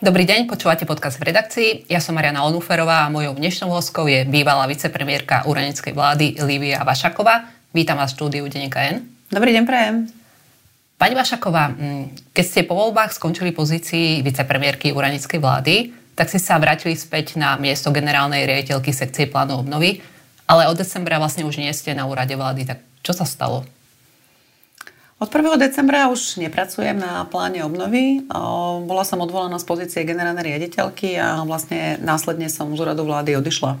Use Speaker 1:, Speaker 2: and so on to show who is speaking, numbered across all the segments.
Speaker 1: Dobrý deň, počúvate podcast v redakcii. Ja som Mariana Onúferová a mojou dnešnou hostkou je bývalá vicepremiérka úradníckej vlády Lívia Vašaková. Vítam vás v štúdiu Deneka N.
Speaker 2: Dobrý deň, prajem.
Speaker 1: Pani Vašaková, mm, keď ste po voľbách skončili pozícii vicepremiérky úradníckej vlády, tak ste sa vrátili späť na miesto generálnej riaditeľky sekcie plánu obnovy, ale od decembra vlastne už nie ste na úrade vlády. Tak čo sa stalo?
Speaker 2: Od 1. decembra už nepracujem na pláne obnovy. Bola som odvolaná z pozície generálnej riaditeľky a vlastne následne som z úradu vlády odišla.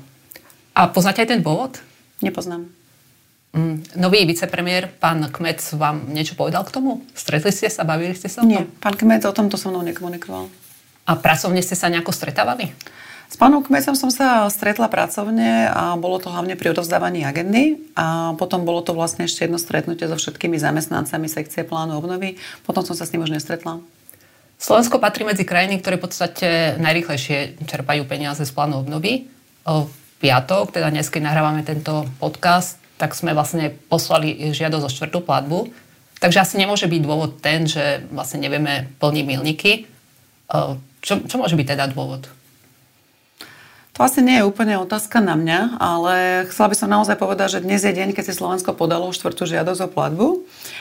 Speaker 1: A poznáte aj ten dôvod?
Speaker 2: Nepoznám.
Speaker 1: Mm, nový vicepremiér, pán Kmec, vám niečo povedal k tomu? Stretli ste sa, bavili ste sa o tom?
Speaker 2: Nie, pán Kmec o tomto so mnou nekomunikoval.
Speaker 1: A pracovne ste sa nejako stretávali?
Speaker 2: S pánom Kmecom som sa stretla pracovne a bolo to hlavne pri odovzdávaní agendy a potom bolo to vlastne ešte jedno stretnutie so všetkými zamestnancami sekcie plánu obnovy. Potom som sa s ním už nestretla.
Speaker 1: Slovensko patrí medzi krajiny, ktoré v podstate najrychlejšie čerpajú peniaze z plánu obnovy. V piatok, teda dnes, keď nahrávame tento podcast, tak sme vlastne poslali žiadosť o štvrtú platbu. Takže asi nemôže byť dôvod ten, že vlastne nevieme plniť milníky. Čo, čo môže byť teda dôvod?
Speaker 2: To asi nie je úplne otázka na mňa, ale chcela by som naozaj povedať, že dnes je deň, keď si Slovensko podalo štvrtú žiadosť o platbu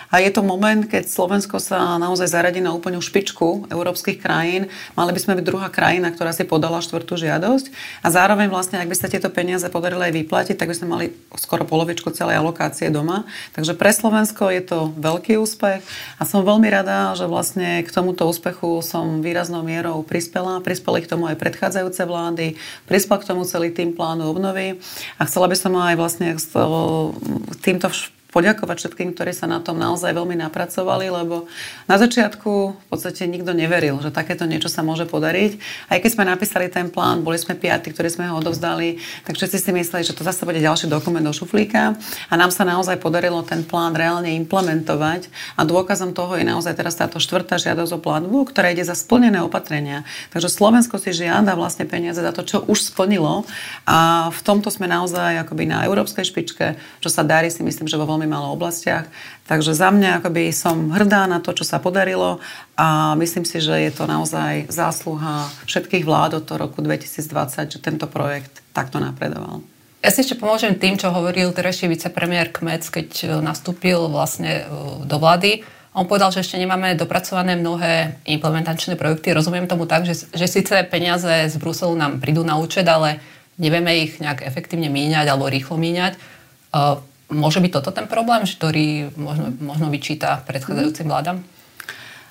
Speaker 2: a je to moment, keď Slovensko sa naozaj zaradí na úplnú špičku európskych krajín. Mali by sme byť druhá krajina, ktorá si podala štvrtú žiadosť a zároveň vlastne, ak by sa tieto peniaze podarili aj vyplatiť, tak by sme mali skoro polovičku celej alokácie doma. Takže pre Slovensko je to veľký úspech a som veľmi rada, že vlastne k tomuto úspechu som výraznou mierou prispela. Prispeli k tomu aj predchádzajúce vlády, prispel k tomu celý tým plánu obnovy a chcela by som aj vlastne týmto poďakovať všetkým, ktorí sa na tom naozaj veľmi napracovali, lebo na začiatku v podstate nikto neveril, že takéto niečo sa môže podariť. Aj keď sme napísali ten plán, boli sme piati, ktorí sme ho odovzdali, tak všetci si mysleli, že to zase bude ďalší dokument do šuflíka a nám sa naozaj podarilo ten plán reálne implementovať a dôkazom toho je naozaj teraz táto štvrtá žiadosť o platbu, ktorá ide za splnené opatrenia. Takže Slovensko si žiada vlastne peniaze za to, čo už splnilo a v tomto sme naozaj akoby na európskej špičke, čo sa darí si myslím, že vo málo oblastiach. Takže za mňa akoby som hrdá na to, čo sa podarilo a myslím si, že je to naozaj zásluha všetkých vlád od toho roku 2020, že tento projekt takto napredoval.
Speaker 1: Ja si ešte pomôžem tým, čo hovoril terajší vicepremiér Kmec, keď e, nastúpil vlastne e, do vlády. On povedal, že ešte nemáme dopracované mnohé implementačné projekty. Rozumiem tomu tak, že, že síce peniaze z Bruselu nám prídu na účet, ale nevieme ich nejak efektívne míňať alebo rýchlo míňať. Môže byť toto ten problém, ktorý možno, možno vyčíta predchádzajúcim mhm. vládam?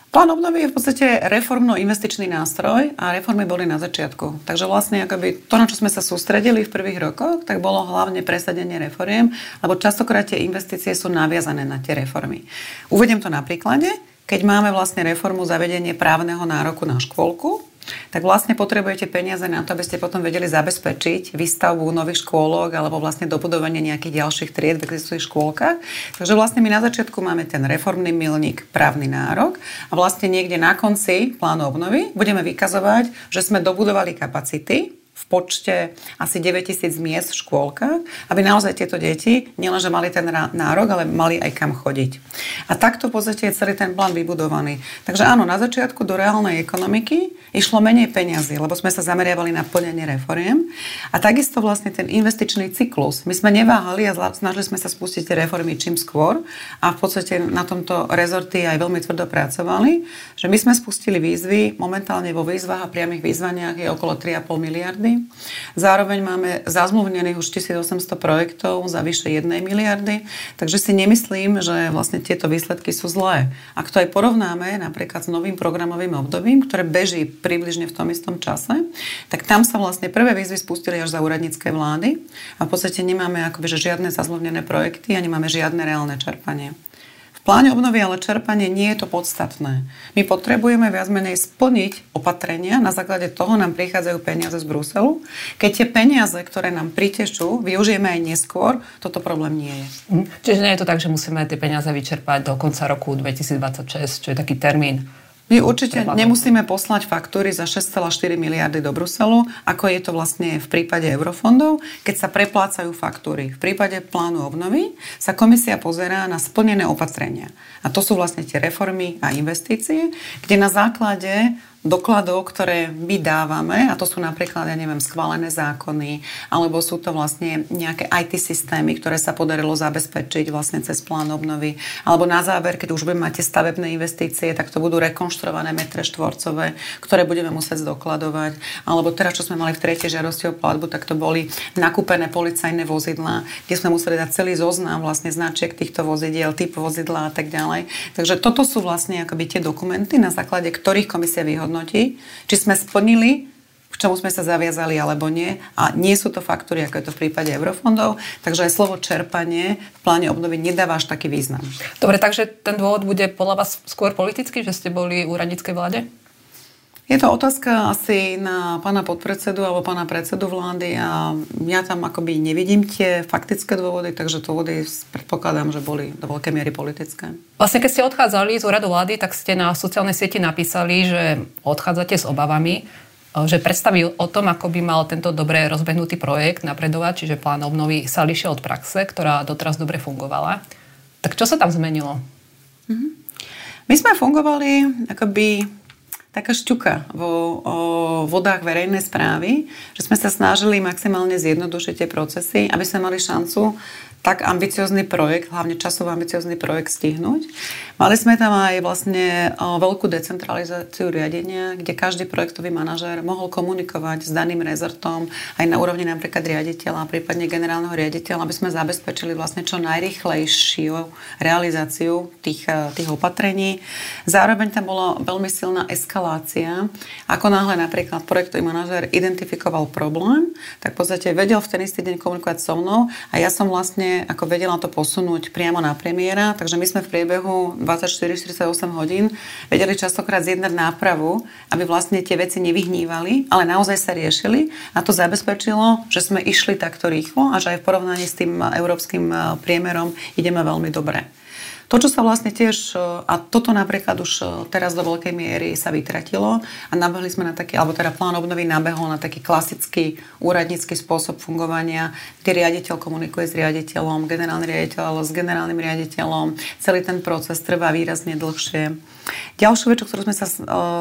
Speaker 2: Plán obnovy je v podstate reformno-investičný nástroj a reformy boli na začiatku. Takže vlastne akoby to, na čo sme sa sústredili v prvých rokoch, tak bolo hlavne presadenie reforiem, lebo častokrát tie investície sú naviazané na tie reformy. Uvediem to na príklade. Keď máme vlastne reformu zavedenie právneho nároku na škôlku, tak vlastne potrebujete peniaze na to, aby ste potom vedeli zabezpečiť výstavbu nových škôlok alebo vlastne dobudovanie nejakých ďalších tried v existujúcich škôlkach. Takže vlastne my na začiatku máme ten reformný milník právny nárok a vlastne niekde na konci plánu obnovy budeme vykazovať, že sme dobudovali kapacity v počte asi 9000 miest v škôlkach, aby naozaj tieto deti nielenže mali ten nárok, ale mali aj kam chodiť. A takto v podstate je celý ten plán vybudovaný. Takže áno, na začiatku do reálnej ekonomiky išlo menej peniazy, lebo sme sa zameriavali na plnenie reforiem. A takisto vlastne ten investičný cyklus. My sme neváhali a snažili sme sa spustiť tie reformy čím skôr a v podstate na tomto rezorty aj veľmi tvrdo pracovali, že my sme spustili výzvy, momentálne vo výzvach a priamých výzvaniach je okolo 3,5 miliardy. Zároveň máme zazmluvnených už 1800 projektov za vyše 1 miliardy, takže si nemyslím, že vlastne tieto výsledky sú zlé. Ak to aj porovnáme napríklad s novým programovým obdobím, ktoré beží približne v tom istom čase, tak tam sa vlastne prvé výzvy spustili až za úradnícke vlády a v podstate nemáme akoby, že žiadne zazmluvnené projekty a nemáme žiadne reálne čerpanie pláne obnovy ale čerpanie nie je to podstatné. My potrebujeme viac menej splniť opatrenia, na základe toho nám prichádzajú peniaze z Bruselu. Keď tie peniaze, ktoré nám pritečú, využijeme aj neskôr, toto problém nie je.
Speaker 1: Mhm. Čiže nie je to tak, že musíme tie peniaze vyčerpať do konca roku 2026, čo je taký termín
Speaker 2: my určite nemusíme poslať faktúry za 6,4 miliardy do Bruselu, ako je to vlastne v prípade eurofondov, keď sa preplácajú faktúry. V prípade plánu obnovy sa komisia pozerá na splnené opatrenia. A to sú vlastne tie reformy a investície, kde na základe dokladov, ktoré my dávame, a to sú napríklad, ja neviem, schválené zákony, alebo sú to vlastne nejaké IT systémy, ktoré sa podarilo zabezpečiť vlastne cez plán obnovy, alebo na záver, keď už budeme máte stavebné investície, tak to budú rekonštruované metre štvorcové, ktoré budeme musieť zdokladovať, alebo teraz, čo sme mali v tretej žiadosti o platbu, tak to boli nakúpené policajné vozidlá, kde sme museli dať celý zoznam vlastne značiek týchto vozidiel, typ vozidla a tak ďalej. Takže toto sú vlastne akoby tie dokumenty, na základe ktorých komisia vyhodnotí vyhodnotí, či sme splnili k čomu sme sa zaviazali alebo nie. A nie sú to faktúry, ako je to v prípade eurofondov, takže aj slovo čerpanie v pláne obnovy nedáva až taký význam.
Speaker 1: Dobre, takže ten dôvod bude podľa vás skôr politický, že ste boli v úradníckej vláde?
Speaker 2: Je to otázka asi na pána podpredsedu alebo pána predsedu vlády a ja tam akoby nevidím tie faktické dôvody, takže dôvody predpokladám, že boli do veľkej miery politické.
Speaker 1: Vlastne keď ste odchádzali z úradu vlády, tak ste na sociálnej sieti napísali, že odchádzate s obavami, že predstavil o tom, ako by mal tento dobre rozbehnutý projekt napredovať, čiže plán obnovy sa lišia od praxe, ktorá doteraz dobre fungovala. Tak čo sa tam zmenilo?
Speaker 2: Mm-hmm. My sme fungovali akoby taká šťuka vo o vodách verejnej správy, že sme sa snažili maximálne zjednodušiť tie procesy, aby sme mali šancu tak ambiciózny projekt, hlavne časovo ambiciózny projekt stihnúť. Mali sme tam aj vlastne veľkú decentralizáciu riadenia, kde každý projektový manažér mohol komunikovať s daným rezortom aj na úrovni napríklad riaditeľa, prípadne generálneho riaditeľa, aby sme zabezpečili vlastne čo najrychlejšiu realizáciu tých, e, tých opatrení. Zároveň tam bola veľmi silná eskalácia. Ako náhle napríklad projektový manažér identifikoval problém, tak v podstate vedel v ten istý deň komunikovať so mnou a ja som vlastne vlastne ako vedela to posunúť priamo na premiéra, takže my sme v priebehu 24-48 hodín vedeli častokrát zjednať nápravu, aby vlastne tie veci nevyhnívali, ale naozaj sa riešili a to zabezpečilo, že sme išli takto rýchlo a že aj v porovnaní s tým európskym priemerom ideme veľmi dobre. To, čo sa vlastne tiež, e, a toto napríklad už e, teraz do veľkej miery sa vytratilo a nabehli sme na taký, alebo teda plán obnovy nabehol na taký klasický úradnícky spôsob fungovania, kde riaditeľ komunikuje s riaditeľom, generálny riaditeľ s generálnym riaditeľom. Celý ten proces trvá výrazne dlhšie. Ďalšiu vec, ktorú sme sa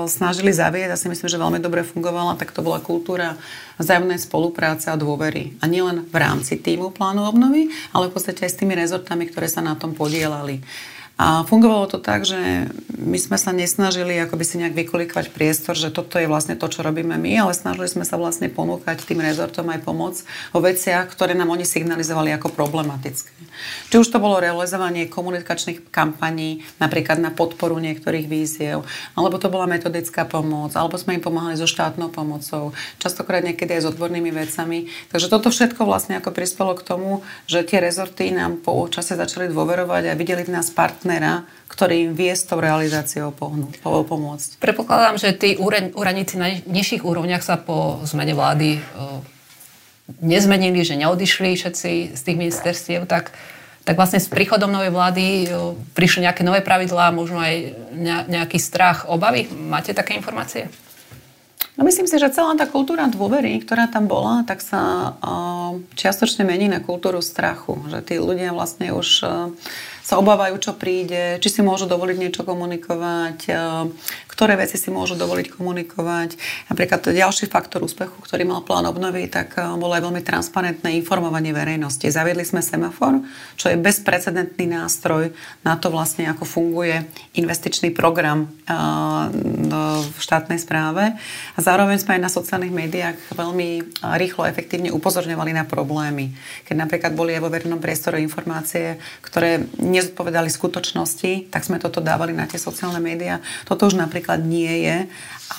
Speaker 2: snažili zavieť, a si myslím, že veľmi dobre fungovala, tak to bola kultúra vzájomnej spolupráce a dôvery. A nielen v rámci týmu plánu obnovy, ale v podstate aj s tými rezortami, ktoré sa na tom podielali. A fungovalo to tak, že my sme sa nesnažili akoby si nejak vykolikovať priestor, že toto je vlastne to, čo robíme my, ale snažili sme sa vlastne ponúkať tým rezortom aj pomoc o veciach, ktoré nám oni signalizovali ako problematické. Či už to bolo realizovanie komunikačných kampaní, napríklad na podporu niektorých víziev, alebo to bola metodická pomoc, alebo sme im pomáhali so štátnou pomocou, častokrát niekedy aj s odbornými vecami. Takže toto všetko vlastne ako prispelo k tomu, že tie rezorty nám po čase začali dôverovať a videli v nás partner partnera, ktorý im vie s tou realizáciou pohnúť, pomôcť.
Speaker 1: Predpokladám, že tí úradníci na nižších úrovniach sa po zmene vlády e, nezmenili, že neodišli všetci z tých ministerstiev, tak, tak vlastne s príchodom novej vlády e, prišli nejaké nové pravidlá, možno aj nejaký strach, obavy. Máte také informácie?
Speaker 2: No myslím si, že celá tá kultúra dôvery, ktorá tam bola, tak sa uh, čiastočne mení na kultúru strachu. Že tí ľudia vlastne už sa obávajú, čo príde, či si môžu dovoliť niečo komunikovať, ktoré veci si môžu dovoliť komunikovať. Napríklad ďalší faktor úspechu, ktorý mal plán obnovy, tak e, bolo aj veľmi transparentné informovanie verejnosti. Zaviedli sme semafor, čo je bezprecedentný nástroj na to vlastne, ako funguje investičný program e, v štátnej správe. A zároveň sme aj na sociálnych médiách veľmi rýchlo, efektívne upozorňovali na problémy. Keď napríklad boli aj vo verejnom priestore informácie, ktoré nezodpovedali skutočnosti, tak sme toto dávali na tie sociálne médiá. Toto už napríklad nie je.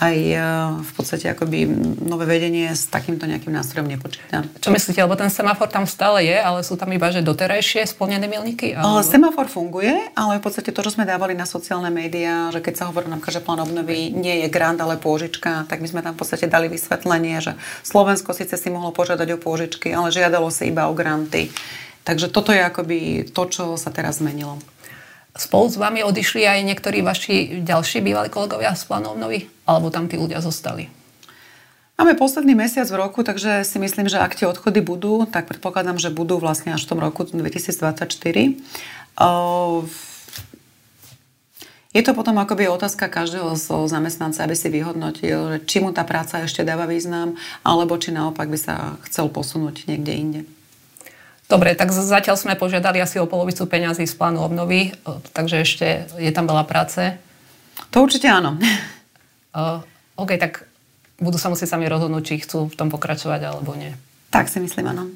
Speaker 2: Aj e, v podstate akoby nové vedenie s takýmto nejakým nástrojom nepočíta.
Speaker 1: Čo myslíte, lebo ten semafor tam stále je, ale sú tam iba že doterajšie splnené milníky? Alebo...
Speaker 2: Semafor funguje, ale v podstate to, čo sme dávali na sociálne médiá, že keď sa hovorí nám, že plán obnovy nie je grant, ale pôžička, tak my sme tam v podstate dali vysvetlenie, že Slovensko síce si mohlo požiadať o pôžičky, ale žiadalo sa iba o granty. Takže toto je akoby to, čo sa teraz zmenilo.
Speaker 1: Spolu s vami odišli aj niektorí vaši ďalší bývalí kolegovia z plánu obnovy? Alebo tam tí ľudia zostali?
Speaker 2: Máme posledný mesiac v roku, takže si myslím, že ak tie odchody budú, tak predpokladám, že budú vlastne až v tom roku 2024. Je Je to potom akoby otázka každého z zamestnanca, aby si vyhodnotil, či mu tá práca ešte dáva význam, alebo či naopak by sa chcel posunúť niekde inde.
Speaker 1: Dobre, tak zatiaľ sme požiadali asi o polovicu peňazí z plánu obnovy, takže ešte je tam veľa práce.
Speaker 2: To určite áno.
Speaker 1: Uh, OK, tak budú sa musieť sami rozhodnúť, či chcú v tom pokračovať alebo nie.
Speaker 2: Tak si myslím, áno.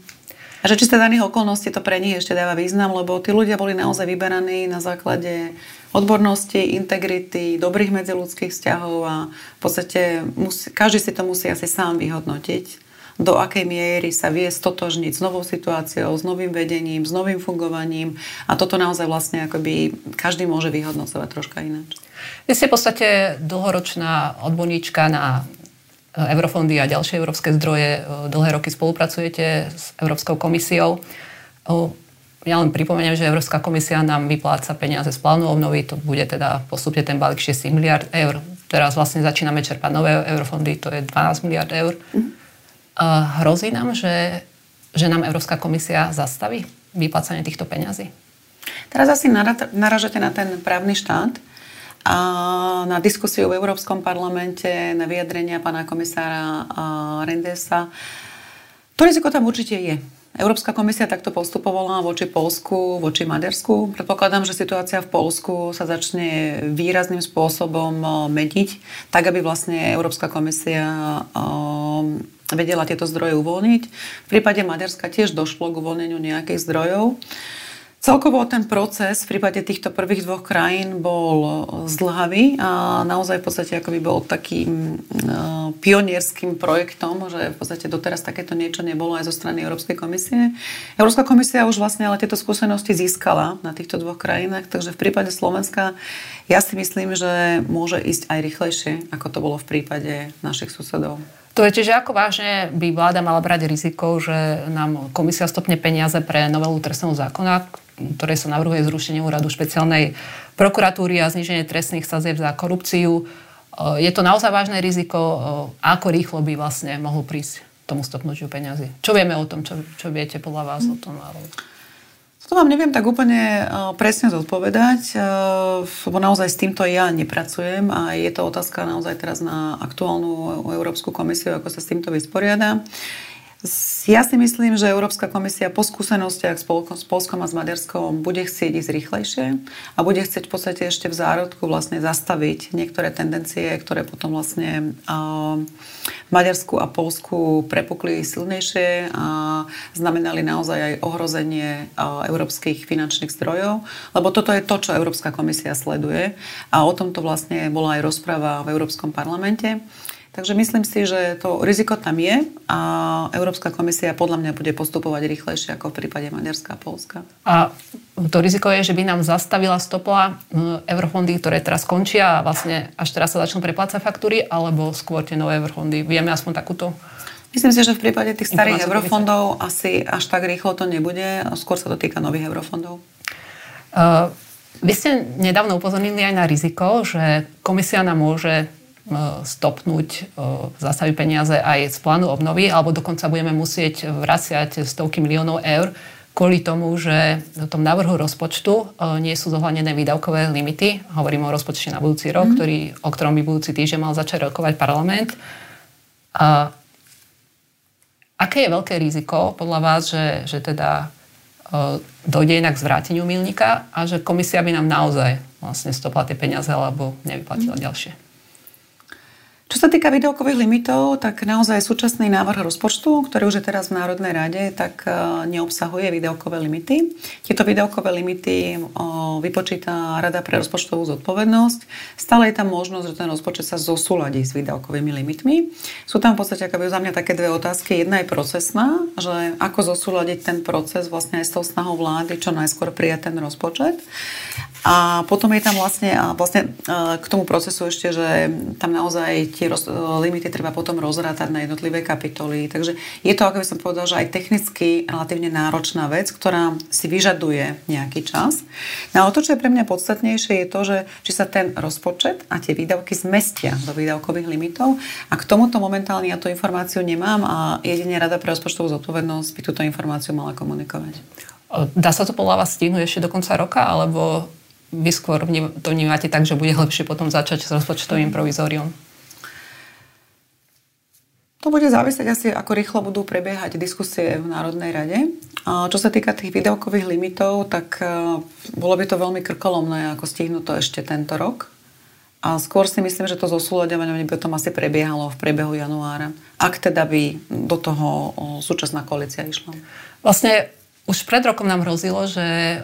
Speaker 2: A že či sa daných okolností to pre nich ešte dáva význam, lebo tí ľudia boli naozaj vyberaní na základe odbornosti, integrity, dobrých medziludských vzťahov a v podstate musí, každý si to musí asi sám vyhodnotiť do akej miery sa vie stotožniť s novou situáciou, s novým vedením, s novým fungovaním a toto naozaj vlastne akoby každý môže vyhodnocovať troška ináč.
Speaker 1: Vy ste v podstate dlhoročná odborníčka na e, eurofondy a ďalšie európske zdroje. E, dlhé roky spolupracujete s Európskou komisiou. Ja len pripomeniem, že Európska komisia nám vypláca peniaze z plánu obnovy, to bude teda postupne ten balík 6 miliard eur. Teraz vlastne začíname čerpať nové eurofondy, to je 12 miliard eur. Mm. Hrozí nám, že, že nám Európska komisia zastaví vyplácanie týchto peňazí?
Speaker 2: Teraz asi naražate na ten právny štát a na diskusiu v Európskom parlamente, na vyjadrenia pána komisára Rendesa. To riziko tam určite je. Európska komisia takto postupovala voči Polsku, voči Maďarsku. Predpokladám, že situácia v Polsku sa začne výrazným spôsobom eh, meniť, tak aby vlastne Európska komisia eh, vedela tieto zdroje uvoľniť. V prípade Maďarska tiež došlo k uvoľneniu nejakých zdrojov. Celkovo ten proces v prípade týchto prvých dvoch krajín bol zdlhavý a naozaj v podstate akoby bol takým uh, pionierským projektom, že v podstate doteraz takéto niečo nebolo aj zo strany Európskej komisie. Európska komisia už vlastne ale tieto skúsenosti získala na týchto dvoch krajinách, takže v prípade Slovenska ja si myslím, že môže ísť aj rýchlejšie, ako to bolo v prípade našich susedov.
Speaker 1: To je čiže ako vážne by vláda mala brať riziko, že nám komisia stopne peniaze pre novelu trestného zákona, ktoré sa navrhuje zrušenie úradu špeciálnej prokuratúry a zniženie trestných sazieb za korupciu. Je to naozaj vážne riziko, ako rýchlo by vlastne mohol prísť tomu stopnutiu peňazí. Čo vieme o tom, čo, čo viete podľa vás o tom?
Speaker 2: To vám neviem tak úplne presne zodpovedať, lebo naozaj s týmto ja nepracujem a je to otázka naozaj teraz na aktuálnu Európsku komisiu, ako sa s týmto vysporiada. Ja si myslím, že Európska komisia po skúsenostiach s, Polskom a s Maďarskom bude chcieť ísť rýchlejšie a bude chcieť v podstate ešte v zárodku vlastne zastaviť niektoré tendencie, ktoré potom vlastne v Maďarsku a Polsku prepukli silnejšie a znamenali naozaj aj ohrozenie európskych finančných zdrojov, lebo toto je to, čo Európska komisia sleduje a o tomto vlastne bola aj rozpráva v Európskom parlamente. Takže myslím si, že to riziko tam je a Európska komisia podľa mňa bude postupovať rýchlejšie ako v prípade Maďarska a Polska.
Speaker 1: A to riziko je, že by nám zastavila stopla hm, eurofondy, ktoré teraz končia a vlastne až teraz sa začnú preplácať faktúry, alebo skôr tie nové eurofondy. Vieme aspoň takúto
Speaker 2: Myslím si, že v prípade tých starých eurofondov asi až tak rýchlo to nebude. Skôr sa to týka nových eurofondov.
Speaker 1: Uh, vy ste nedávno upozornili aj na riziko, že komisia nám môže stopnúť, zastaviť peniaze aj z plánu obnovy, alebo dokonca budeme musieť vraciať stovky miliónov eur kvôli tomu, že v tom návrhu rozpočtu nie sú zohľadené výdavkové limity. Hovorím o rozpočte na budúci rok, mm. ktorý, o ktorom by budúci týždeň mal začať rokovať parlament. A aké je veľké riziko podľa vás, že, že teda dojde inak k zvráteniu milníka a že komisia by nám naozaj vlastne stopla tie peniaze alebo nevyplatila mm. ďalšie?
Speaker 2: Čo sa týka výdavkových limitov, tak naozaj súčasný návrh rozpočtu, ktorý už je teraz v Národnej rade, tak e, neobsahuje výdavkové limity. Tieto výdavkové limity vypočíta Rada pre rozpočtovú zodpovednosť. Stále je tam možnosť, že ten rozpočet sa zosúladí s výdavkovými limitmi. Sú tam v podstate akoby za mňa také dve otázky. Jedna je procesná, že ako zosúľadiť ten proces vlastne aj s tou snahou vlády, čo najskôr prijať ten rozpočet. A potom je tam vlastne, a vlastne e, k tomu procesu ešte, že tam naozaj tie roz, e, limity treba potom rozrátať na jednotlivé kapitoly. Takže je to, ako by som povedal, že aj technicky relatívne náročná vec, ktorá si vyžaduje nejaký čas. No ale to, čo je pre mňa podstatnejšie, je to, že či sa ten rozpočet a tie výdavky zmestia do výdavkových limitov. A k tomuto momentálne ja tú informáciu nemám a jedine Rada pre rozpočtovú zodpovednosť by túto informáciu mala komunikovať.
Speaker 1: Dá sa to podľa vás stihnúť ešte do konca roka, alebo vy skôr to vnímate tak, že bude lepšie potom začať s rozpočtovým provizóriom?
Speaker 2: To bude závisieť asi, ako rýchlo budú prebiehať diskusie v Národnej rade. Čo sa týka tých výdavkových limitov, tak e, bolo by to veľmi krkolomné, ako stihnúť to ešte tento rok. A skôr si myslím, že to zosúľadovanie by tom asi prebiehalo v priebehu januára. Ak teda by do toho súčasná koalícia išla.
Speaker 1: Vlastne už pred rokom nám hrozilo, že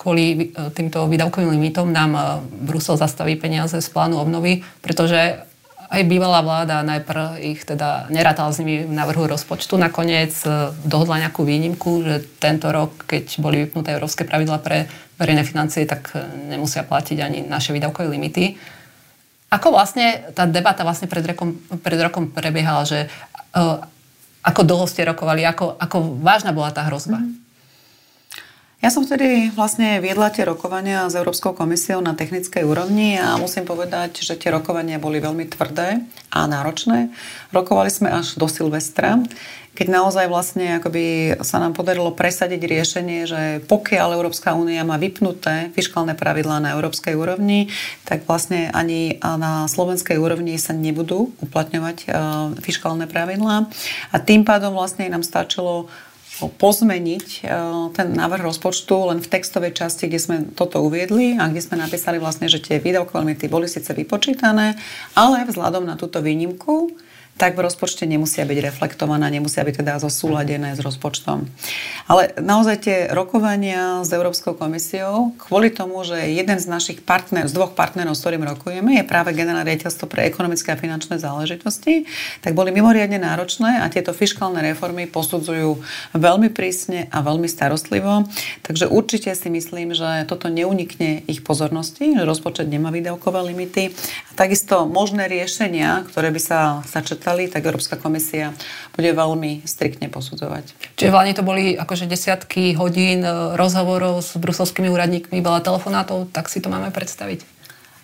Speaker 1: kvôli e, týmto výdavkovým limitom nám Brusel zastaví peniaze z plánu obnovy, pretože aj bývalá vláda najprv ich teda nerátal s nimi v návrhu rozpočtu. Nakoniec e, dohodla nejakú výnimku, že tento rok, keď boli vypnuté európske pravidla pre verejné financie, tak e, nemusia platiť ani naše výdavkové limity. Ako vlastne tá debata vlastne pred rokom, pred rokom prebiehala, že uh, ako dlho ste rokovali, ako, ako vážna bola tá hrozba? Mm-hmm.
Speaker 2: Ja som vtedy vlastne viedla tie rokovania s Európskou komisiou na technickej úrovni a musím povedať, že tie rokovania boli veľmi tvrdé a náročné. Rokovali sme až do Silvestra, keď naozaj vlastne akoby sa nám podarilo presadiť riešenie, že pokiaľ Európska únia má vypnuté fiskálne pravidlá na európskej úrovni, tak vlastne ani na slovenskej úrovni sa nebudú uplatňovať fiskálne pravidlá. A tým pádom vlastne nám stačilo pozmeniť e, ten návrh rozpočtu len v textovej časti, kde sme toto uviedli a kde sme napísali vlastne, že tie výdavkové limity boli síce vypočítané, ale vzhľadom na túto výnimku tak v rozpočte nemusia byť reflektované, nemusia byť teda zosúladené s rozpočtom. Ale naozaj tie rokovania s Európskou komisiou, kvôli tomu, že jeden z našich partnerov, z dvoch partnerov, s ktorým rokujeme, je práve generálne riaditeľstvo pre ekonomické a finančné záležitosti, tak boli mimoriadne náročné a tieto fiskálne reformy posudzujú veľmi prísne a veľmi starostlivo. Takže určite si myslím, že toto neunikne ich pozornosti, že rozpočet nemá výdavkové limity. Takisto možné riešenia, ktoré by sa začali dostali, tak Európska komisia bude veľmi striktne posudzovať.
Speaker 1: Čiže v to boli akože desiatky hodín e, rozhovorov s bruselskými úradníkmi, veľa telefonátov, tak si to máme predstaviť?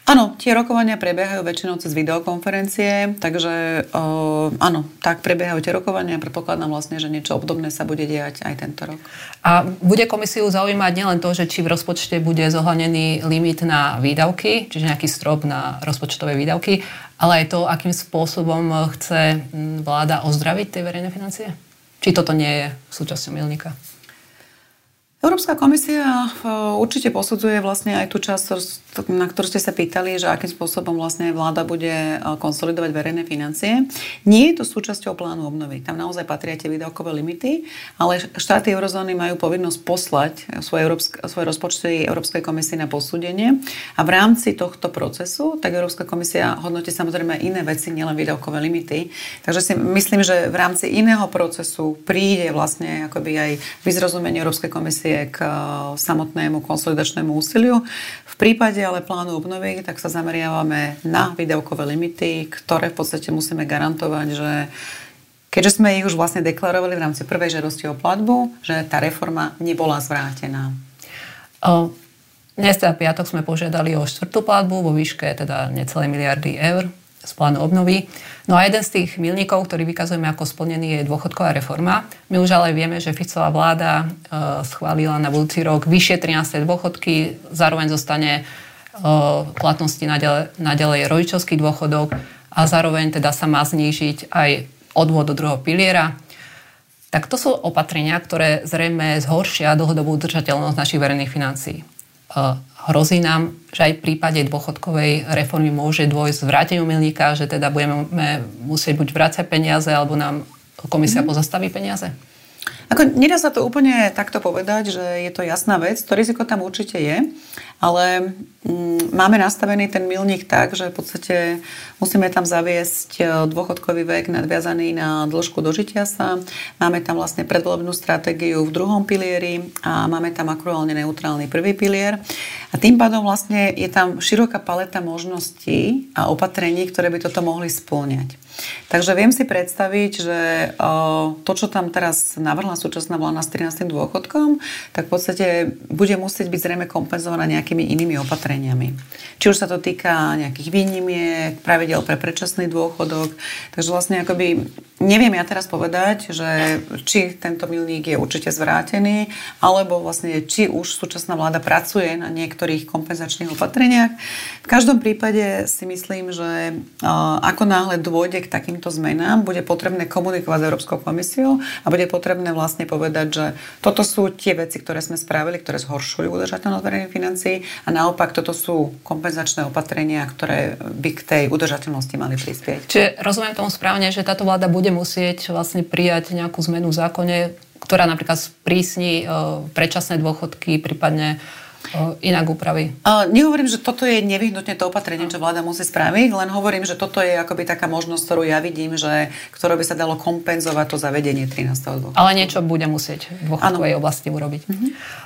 Speaker 2: Áno, tie rokovania prebiehajú väčšinou cez videokonferencie, takže uh, áno, tak prebiehajú tie rokovania. Predpokladám vlastne, že niečo obdobné sa bude diať aj tento rok.
Speaker 1: A bude komisiu zaujímať nielen to, že či v rozpočte bude zohľadený limit na výdavky, čiže nejaký strop na rozpočtové výdavky, ale aj to, akým spôsobom chce vláda ozdraviť tie verejné financie? Či toto nie je súčasťou milníka?
Speaker 2: Európska komisia e, určite posudzuje vlastne aj tú časť, na ktorú ste sa pýtali, že akým spôsobom vlastne vláda bude e, konsolidovať verejné financie. Nie je to súčasťou plánu obnovy. Tam naozaj patria tie výdavkové limity, ale štáty eurozóny majú povinnosť poslať svoje, svoje rozpočty Európskej komisii na posúdenie a v rámci tohto procesu tak Európska komisia hodnotí samozrejme iné veci, nielen výdavkové limity. Takže si myslím, že v rámci iného procesu príde vlastne akoby aj vyzrozumenie Európskej komisie napriek k eh, samotnému konsolidačnému úsiliu. V prípade ale plánu obnovy, tak sa zameriavame na výdavkové limity, ktoré v podstate musíme garantovať, že keďže sme ich už vlastne deklarovali v rámci prvej žiadosti o platbu, že tá reforma nebola zvrátená.
Speaker 1: dnes teda piatok sme požiadali o štvrtú platbu vo výške teda necelé miliardy eur z plánu obnovy. No a jeden z tých milníkov, ktorý vykazujeme ako splnený, je dôchodková reforma. My už ale vieme, že Ficová vláda e, schválila na budúci rok vyššie 13. dôchodky, zároveň zostane e, platnosti naďalej rodičovský dôchodok a zároveň teda sa má znížiť aj odvod do druhého piliera. Tak to sú opatrenia, ktoré zrejme zhoršia dlhodobú udržateľnosť našich verejných financií. Hrozí nám, že aj v prípade dôchodkovej reformy môže dôjsť vráteniu milníka, že teda budeme musieť buď vrácať peniaze, alebo nám komisia mm. pozastaví peniaze?
Speaker 2: Ako, nedá sa to úplne takto povedať, že je to jasná vec. To riziko tam určite je, ale mm, máme nastavený ten milník tak, že v podstate musíme tam zaviesť e, dôchodkový vek nadviazaný na dĺžku dožitia sa. Máme tam vlastne predvolebnú stratégiu v druhom pilieri a máme tam akruálne neutrálny prvý pilier. A tým pádom vlastne je tam široká paleta možností a opatrení, ktoré by toto mohli spĺňať. Takže viem si predstaviť, že to, čo tam teraz navrhla súčasná vláda s 13. dôchodkom, tak v podstate bude musieť byť zrejme kompenzovaná nejakými inými opatreniami. Či už sa to týka nejakých výnimiek, pravidel pre predčasný dôchodok. Takže vlastne akoby neviem ja teraz povedať, že či tento milník je určite zvrátený, alebo vlastne či už súčasná vláda pracuje na niektorých kompenzačných opatreniach. V každom prípade si myslím, že ako náhle dôjde k takýmto zmenám, bude potrebné komunikovať s Európskou komisiou a bude potrebné vlastne povedať, že toto sú tie veci, ktoré sme spravili, ktoré zhoršujú udržateľnosť verejných financií a naopak toto sú kompenzačné opatrenia, ktoré by k tej udržateľnosti mali prispieť.
Speaker 1: Čiže rozumiem tomu správne, že táto vláda bude musieť vlastne prijať nejakú zmenu v zákone, ktorá napríklad sprísni e, predčasné dôchodky, prípadne inak upraví?
Speaker 2: Uh, nehovorím, že toto je nevyhnutne to opatrenie, čo vláda musí spraviť, len hovorím, že toto je akoby taká možnosť, ktorú ja vidím, že, ktorou by sa dalo kompenzovať to zavedenie 13. dôchodku.
Speaker 1: Ale niečo bude musieť v dôchodkovej oblasti urobiť.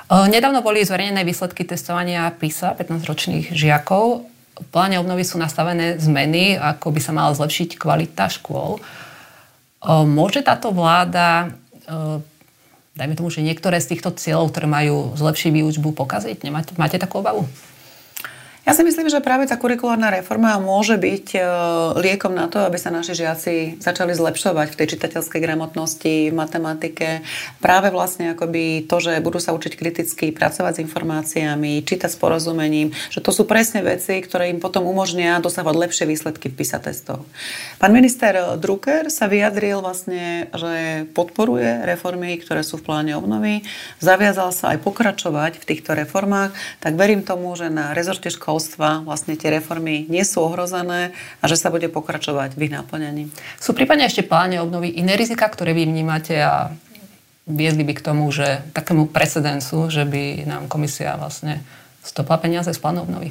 Speaker 1: Uh, nedávno boli zverejnené výsledky testovania PISA 15-ročných žiakov. V pláne obnovy sú nastavené zmeny, ako by sa mala zlepšiť kvalita škôl. Môže táto vláda dajme tomu, že niektoré z týchto cieľov, ktoré majú zlepšiť výučbu, pokaziť? Nemáte, máte takú obavu?
Speaker 2: Ja si myslím, že práve tá kurikulárna reforma môže byť e, liekom na to, aby sa naši žiaci začali zlepšovať v tej čitateľskej gramotnosti, v matematike. Práve vlastne akoby to, že budú sa učiť kriticky pracovať s informáciami, čítať s porozumením, že to sú presne veci, ktoré im potom umožnia dosahovať lepšie výsledky v PISA testoch. Pán minister Drucker sa vyjadril vlastne, že podporuje reformy, ktoré sú v pláne obnovy. Zaviazal sa aj pokračovať v týchto reformách, tak verím tomu, že na rezorte škol školstva vlastne tie reformy nie sú ohrozené a že sa bude pokračovať v ich náplňaní.
Speaker 1: Sú prípadne ešte pláne obnovy iné rizika, ktoré vy vnímate a viedli by k tomu, že takému precedensu, že by nám komisia vlastne stopla peniaze z plánu obnovy?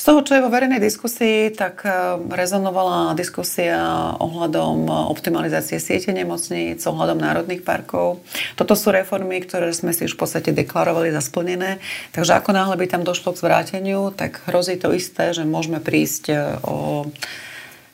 Speaker 2: Z toho, čo je vo verejnej diskusii, tak eh, rezonovala diskusia ohľadom optimalizácie siete nemocníc, ohľadom národných parkov. Toto sú reformy, ktoré sme si už v podstate deklarovali za splnené. Takže ako náhle by tam došlo k zvráteniu, tak hrozí to isté, že môžeme prísť eh, o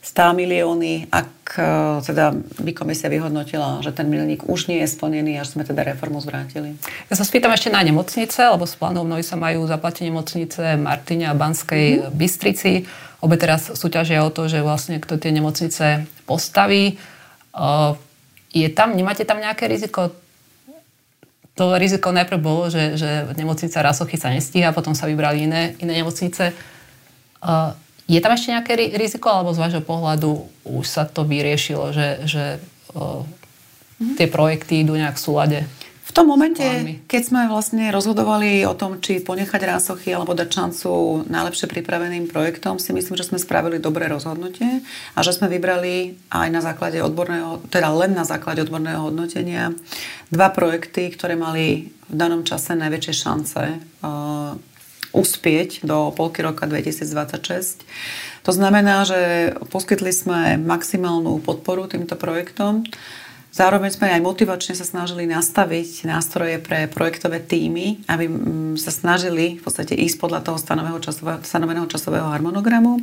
Speaker 2: 100 milióny, ak e, teda by komisia vyhodnotila, že ten milník už nie je splnený, až sme teda reformu zvrátili.
Speaker 1: Ja sa spýtam ešte na nemocnice, lebo s plánom mnohí sa majú zaplatiť nemocnice Martine a Banskej mm-hmm. Bystrici. Obe teraz súťažia o to, že vlastne kto tie nemocnice postaví. E, je tam, nemáte tam nejaké riziko? To riziko najprv bolo, že, že nemocnica Rasochy sa nestíha, potom sa vybrali iné, iné nemocnice. E, je tam ešte nejaké riziko, alebo z vášho pohľadu už sa to vyriešilo, že, že o, mm-hmm. tie projekty idú nejak v súlade?
Speaker 2: V tom momente, keď sme vlastne rozhodovali o tom, či ponechať rásochy alebo dať šancu najlepšie pripraveným projektom, si myslím, že sme spravili dobré rozhodnutie a že sme vybrali aj na základe odborného, teda len na základe odborného hodnotenia dva projekty, ktoré mali v danom čase najväčšie šance uspieť do polky roka 2026. To znamená, že poskytli sme maximálnu podporu týmto projektom. Zároveň sme aj motivačne sa snažili nastaviť nástroje pre projektové týmy, aby mm, sa snažili v podstate ísť podľa toho stanoveného časového, stanoveného časového harmonogramu.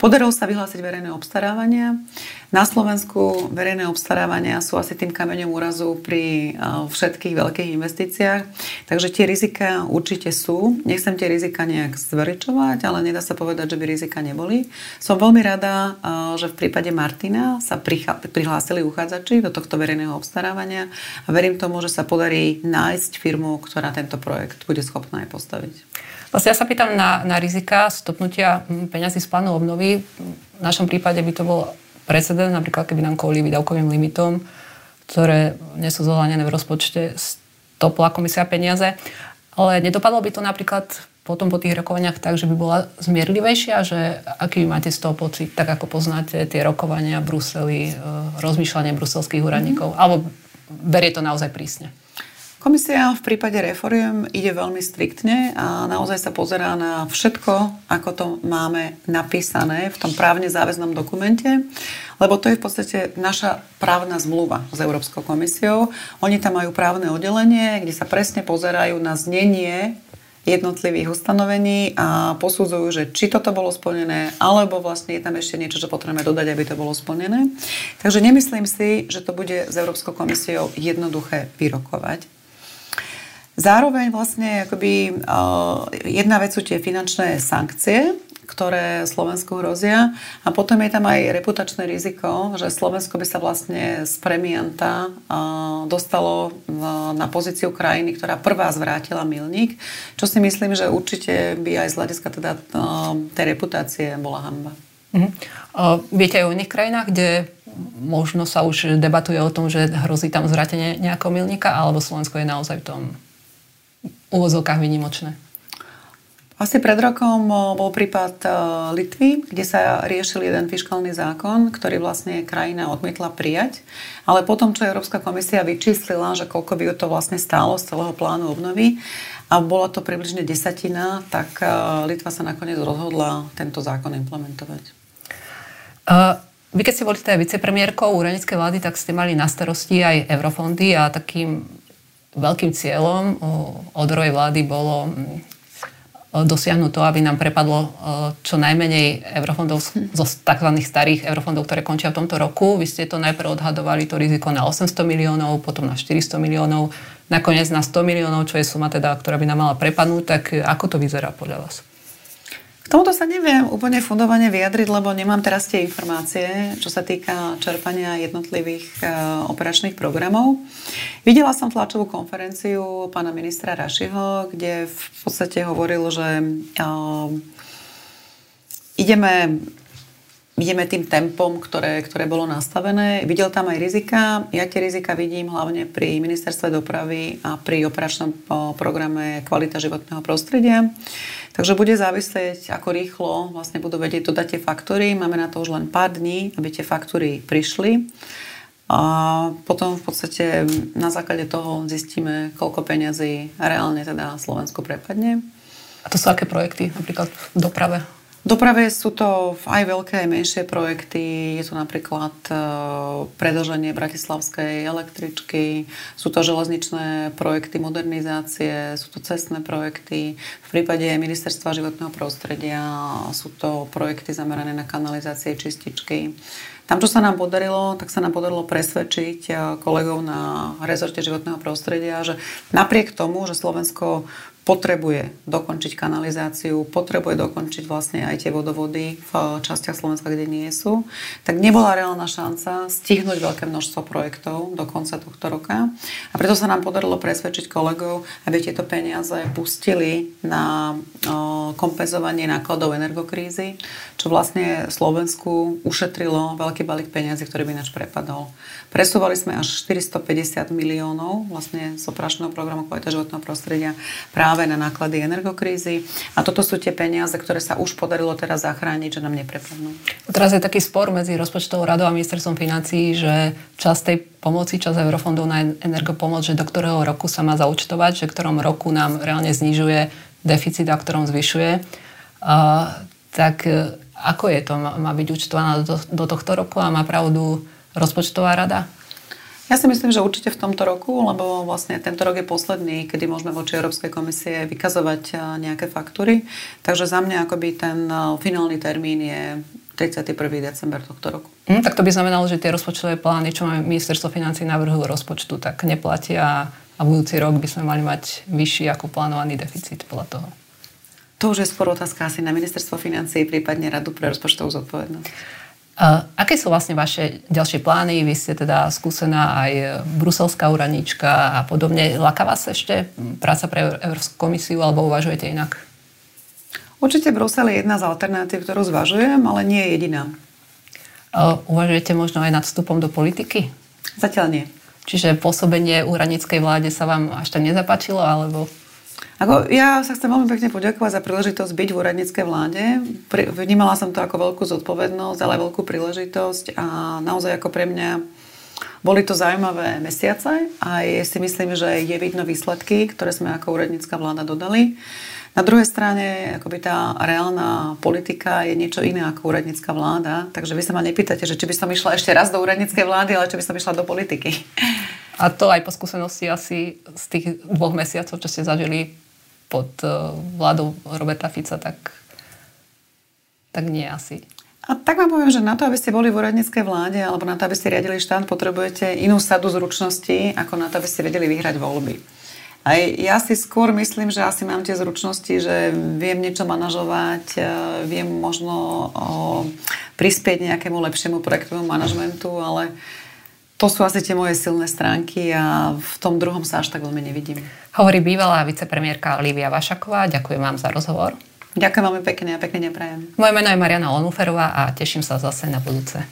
Speaker 2: Podarilo sa vyhlásiť verejné obstarávania. Na Slovensku verejné obstarávania sú asi tým kameňom úrazu pri všetkých veľkých investíciách, takže tie rizika určite sú. Nechcem tie rizika nejak zveličovať, ale nedá sa povedať, že by rizika neboli. Som veľmi rada, že v prípade Martina sa prihlásili uchádzači do tohto verejného obstarávania a verím tomu, že sa podarí nájsť firmu, ktorá tento projekt bude schopná aj postaviť.
Speaker 1: Vlastne ja sa pýtam na, na rizika stopnutia peňazí z plánu obnovy. V našom prípade by to bol precedent, napríklad keby nám kvôli výdavkovým limitom, ktoré nie sú zohľadené v rozpočte, stopla komisia peniaze. Ale nedopadlo by to napríklad potom po tých rokovaniach tak, že by bola zmierlivejšia, že aký máte z toho pocit, tak ako poznáte tie rokovania Bruseli, e, rozmýšľanie bruselských úradníkov, mm-hmm. alebo berie to naozaj prísne?
Speaker 2: Komisia v prípade reforiem ide veľmi striktne a naozaj sa pozerá na všetko, ako to máme napísané v tom právne záväznom dokumente, lebo to je v podstate naša právna zmluva s Európskou komisiou. Oni tam majú právne oddelenie, kde sa presne pozerajú na znenie jednotlivých ustanovení a posudzujú, že či toto bolo splnené, alebo vlastne je tam ešte niečo, čo potrebujeme dodať, aby to bolo splnené. Takže nemyslím si, že to bude s Európskou komisiou jednoduché vyrokovať. Zároveň vlastne akoby, uh, jedna vec sú tie finančné sankcie, ktoré Slovensku hrozia. A potom je tam aj reputačné riziko, že Slovensko by sa vlastne z premianta dostalo na pozíciu krajiny, ktorá prvá zvrátila milník, čo si myslím, že určite by aj z hľadiska teda tej reputácie bola hamba.
Speaker 1: Uh-huh. Uh, viete aj o iných krajinách, kde možno sa už debatuje o tom, že hrozí tam zvrátenie nejakého milníka, alebo Slovensko je naozaj v tom úvozovkách vynimočné?
Speaker 2: Asi pred rokom bol prípad Litvy, kde sa riešil jeden fiskálny zákon, ktorý vlastne krajina odmietla prijať. Ale potom, čo Európska komisia vyčíslila, že koľko by to vlastne stálo z celého plánu obnovy, a bola to približne desatina, tak Litva sa nakoniec rozhodla tento zákon implementovať.
Speaker 1: Uh, vy keď ste boli teda vicepremiérkou úradníckej vlády, tak ste mali na starosti aj eurofondy a takým veľkým cieľom od druhej vlády bolo dosiahnuť to, aby nám prepadlo čo najmenej eurofondov zo tzv. starých eurofondov, ktoré končia v tomto roku. Vy ste to najprv odhadovali to riziko na 800 miliónov, potom na 400 miliónov, nakoniec na 100 miliónov, čo je suma teda, ktorá by nám mala prepadnúť. Tak ako to vyzerá podľa vás?
Speaker 2: K tomuto sa neviem úplne fundovane vyjadriť, lebo nemám teraz tie informácie, čo sa týka čerpania jednotlivých uh, operačných programov. Videla som tlačovú konferenciu pána ministra Rašiho, kde v podstate hovoril, že uh, ideme ideme tým tempom, ktoré, ktoré bolo nastavené. Videl tam aj rizika. Ja tie rizika vidím hlavne pri ministerstve dopravy a pri operačnom programe Kvalita životného prostredia. Takže bude závisieť, ako rýchlo vlastne budú vedieť dodať tie faktúry. Máme na to už len pár dní, aby tie faktúry prišli. A potom v podstate na základe toho zistíme, koľko peňazí reálne teda Slovensko prepadne.
Speaker 1: A to sú aké projekty napríklad v doprave?
Speaker 2: Doprave sú to aj veľké, aj menšie projekty. Je to napríklad e, predlženie Bratislavskej električky, sú to železničné projekty modernizácie, sú to cestné projekty. V prípade Ministerstva životného prostredia sú to projekty zamerané na kanalizácie čističky. Tam, čo sa nám podarilo, tak sa nám podarilo presvedčiť e, kolegov na rezorte životného prostredia, že napriek tomu, že Slovensko potrebuje dokončiť kanalizáciu, potrebuje dokončiť vlastne aj tie vodovody v častiach Slovenska, kde nie sú, tak nebola reálna šanca stihnúť veľké množstvo projektov do konca tohto roka. A preto sa nám podarilo presvedčiť kolegov, aby tieto peniaze pustili na kompenzovanie nákladov energokrízy, čo vlastne Slovensku ušetrilo veľký balík peniazy, ktorý by ináč prepadol. Presúvali sme až 450 miliónov vlastne z operačného programu Kvalita životného prostredia práve práve na náklady energokrízy. A toto sú tie peniaze, ktoré sa už podarilo teraz zachrániť, že nám neprepadnú.
Speaker 1: Teraz je taký spor medzi rozpočtovou radou a ministerstvom financií, že čas tej pomoci, čas eurofondov na energopomoc, že do ktorého roku sa má zaučtovať, že ktorom roku nám reálne znižuje deficit a ktorom zvyšuje. Uh, tak e, ako je to? Má byť účtovaná do, do tohto roku a má pravdu rozpočtová rada?
Speaker 2: Ja si myslím, že určite v tomto roku, lebo vlastne tento rok je posledný, kedy môžeme voči Európskej komisie vykazovať nejaké faktúry. Takže za mňa akoby ten finálny termín je 31. december tohto roku.
Speaker 1: Mm, tak to by znamenalo, že tie rozpočtové plány, čo máme ministerstvo financí navrhu rozpočtu, tak neplatia a budúci rok by sme mali mať vyšší ako plánovaný deficit podľa toho.
Speaker 2: To už je sporo otázka asi na ministerstvo financí, prípadne radu pre rozpočtovú zodpovednosť.
Speaker 1: Uh, aké sú vlastne vaše ďalšie plány? Vy ste teda skúsená aj bruselská úradníčka a podobne. Laká vás ešte práca pre Európsku komisiu alebo uvažujete inak?
Speaker 2: Určite Brusel je jedna z alternatív, ktorú zvažujem, ale nie je jediná.
Speaker 1: Uh, uvažujete možno aj nad vstupom do politiky?
Speaker 2: Zatiaľ nie.
Speaker 1: Čiže pôsobenie úradníckej vláde sa vám až tak nezapáčilo, alebo...
Speaker 2: Ako, ja sa chcem veľmi pekne poďakovať za príležitosť byť v úradníckej vláde. Vnímala som to ako veľkú zodpovednosť, ale veľkú príležitosť a naozaj ako pre mňa boli to zaujímavé mesiace a si myslím, že je vidno výsledky, ktoré sme ako úradnícka vláda dodali. Na druhej strane, akoby tá reálna politika je niečo iné ako úradnícka vláda, takže vy sa ma nepýtate, že či by som išla ešte raz do úradníckej vlády, ale či by som išla do politiky.
Speaker 1: A to aj po skúsenosti asi z tých dvoch mesiacov, čo ste zažili pod eh, vládou Roberta Fica, tak, tak nie asi.
Speaker 2: A tak vám poviem, že na to, aby ste boli v úradníckej vláde alebo na to, aby ste riadili štát, potrebujete inú sadu zručností, ako na to, aby ste vedeli vyhrať voľby. Aj ja si skôr myslím, že asi mám tie zručnosti, že viem niečo manažovať, e, viem možno o, prispieť nejakému lepšiemu projektovému manažmentu, ale to sú asi tie moje silné stránky a v tom druhom sa až tak veľmi nevidím.
Speaker 1: Hovorí bývalá vicepremiérka Lívia Vašaková. Ďakujem vám za rozhovor.
Speaker 2: Ďakujem veľmi pekne a pekne neprajem.
Speaker 1: Moje meno je Mariana Lonuferová a teším sa zase na budúce.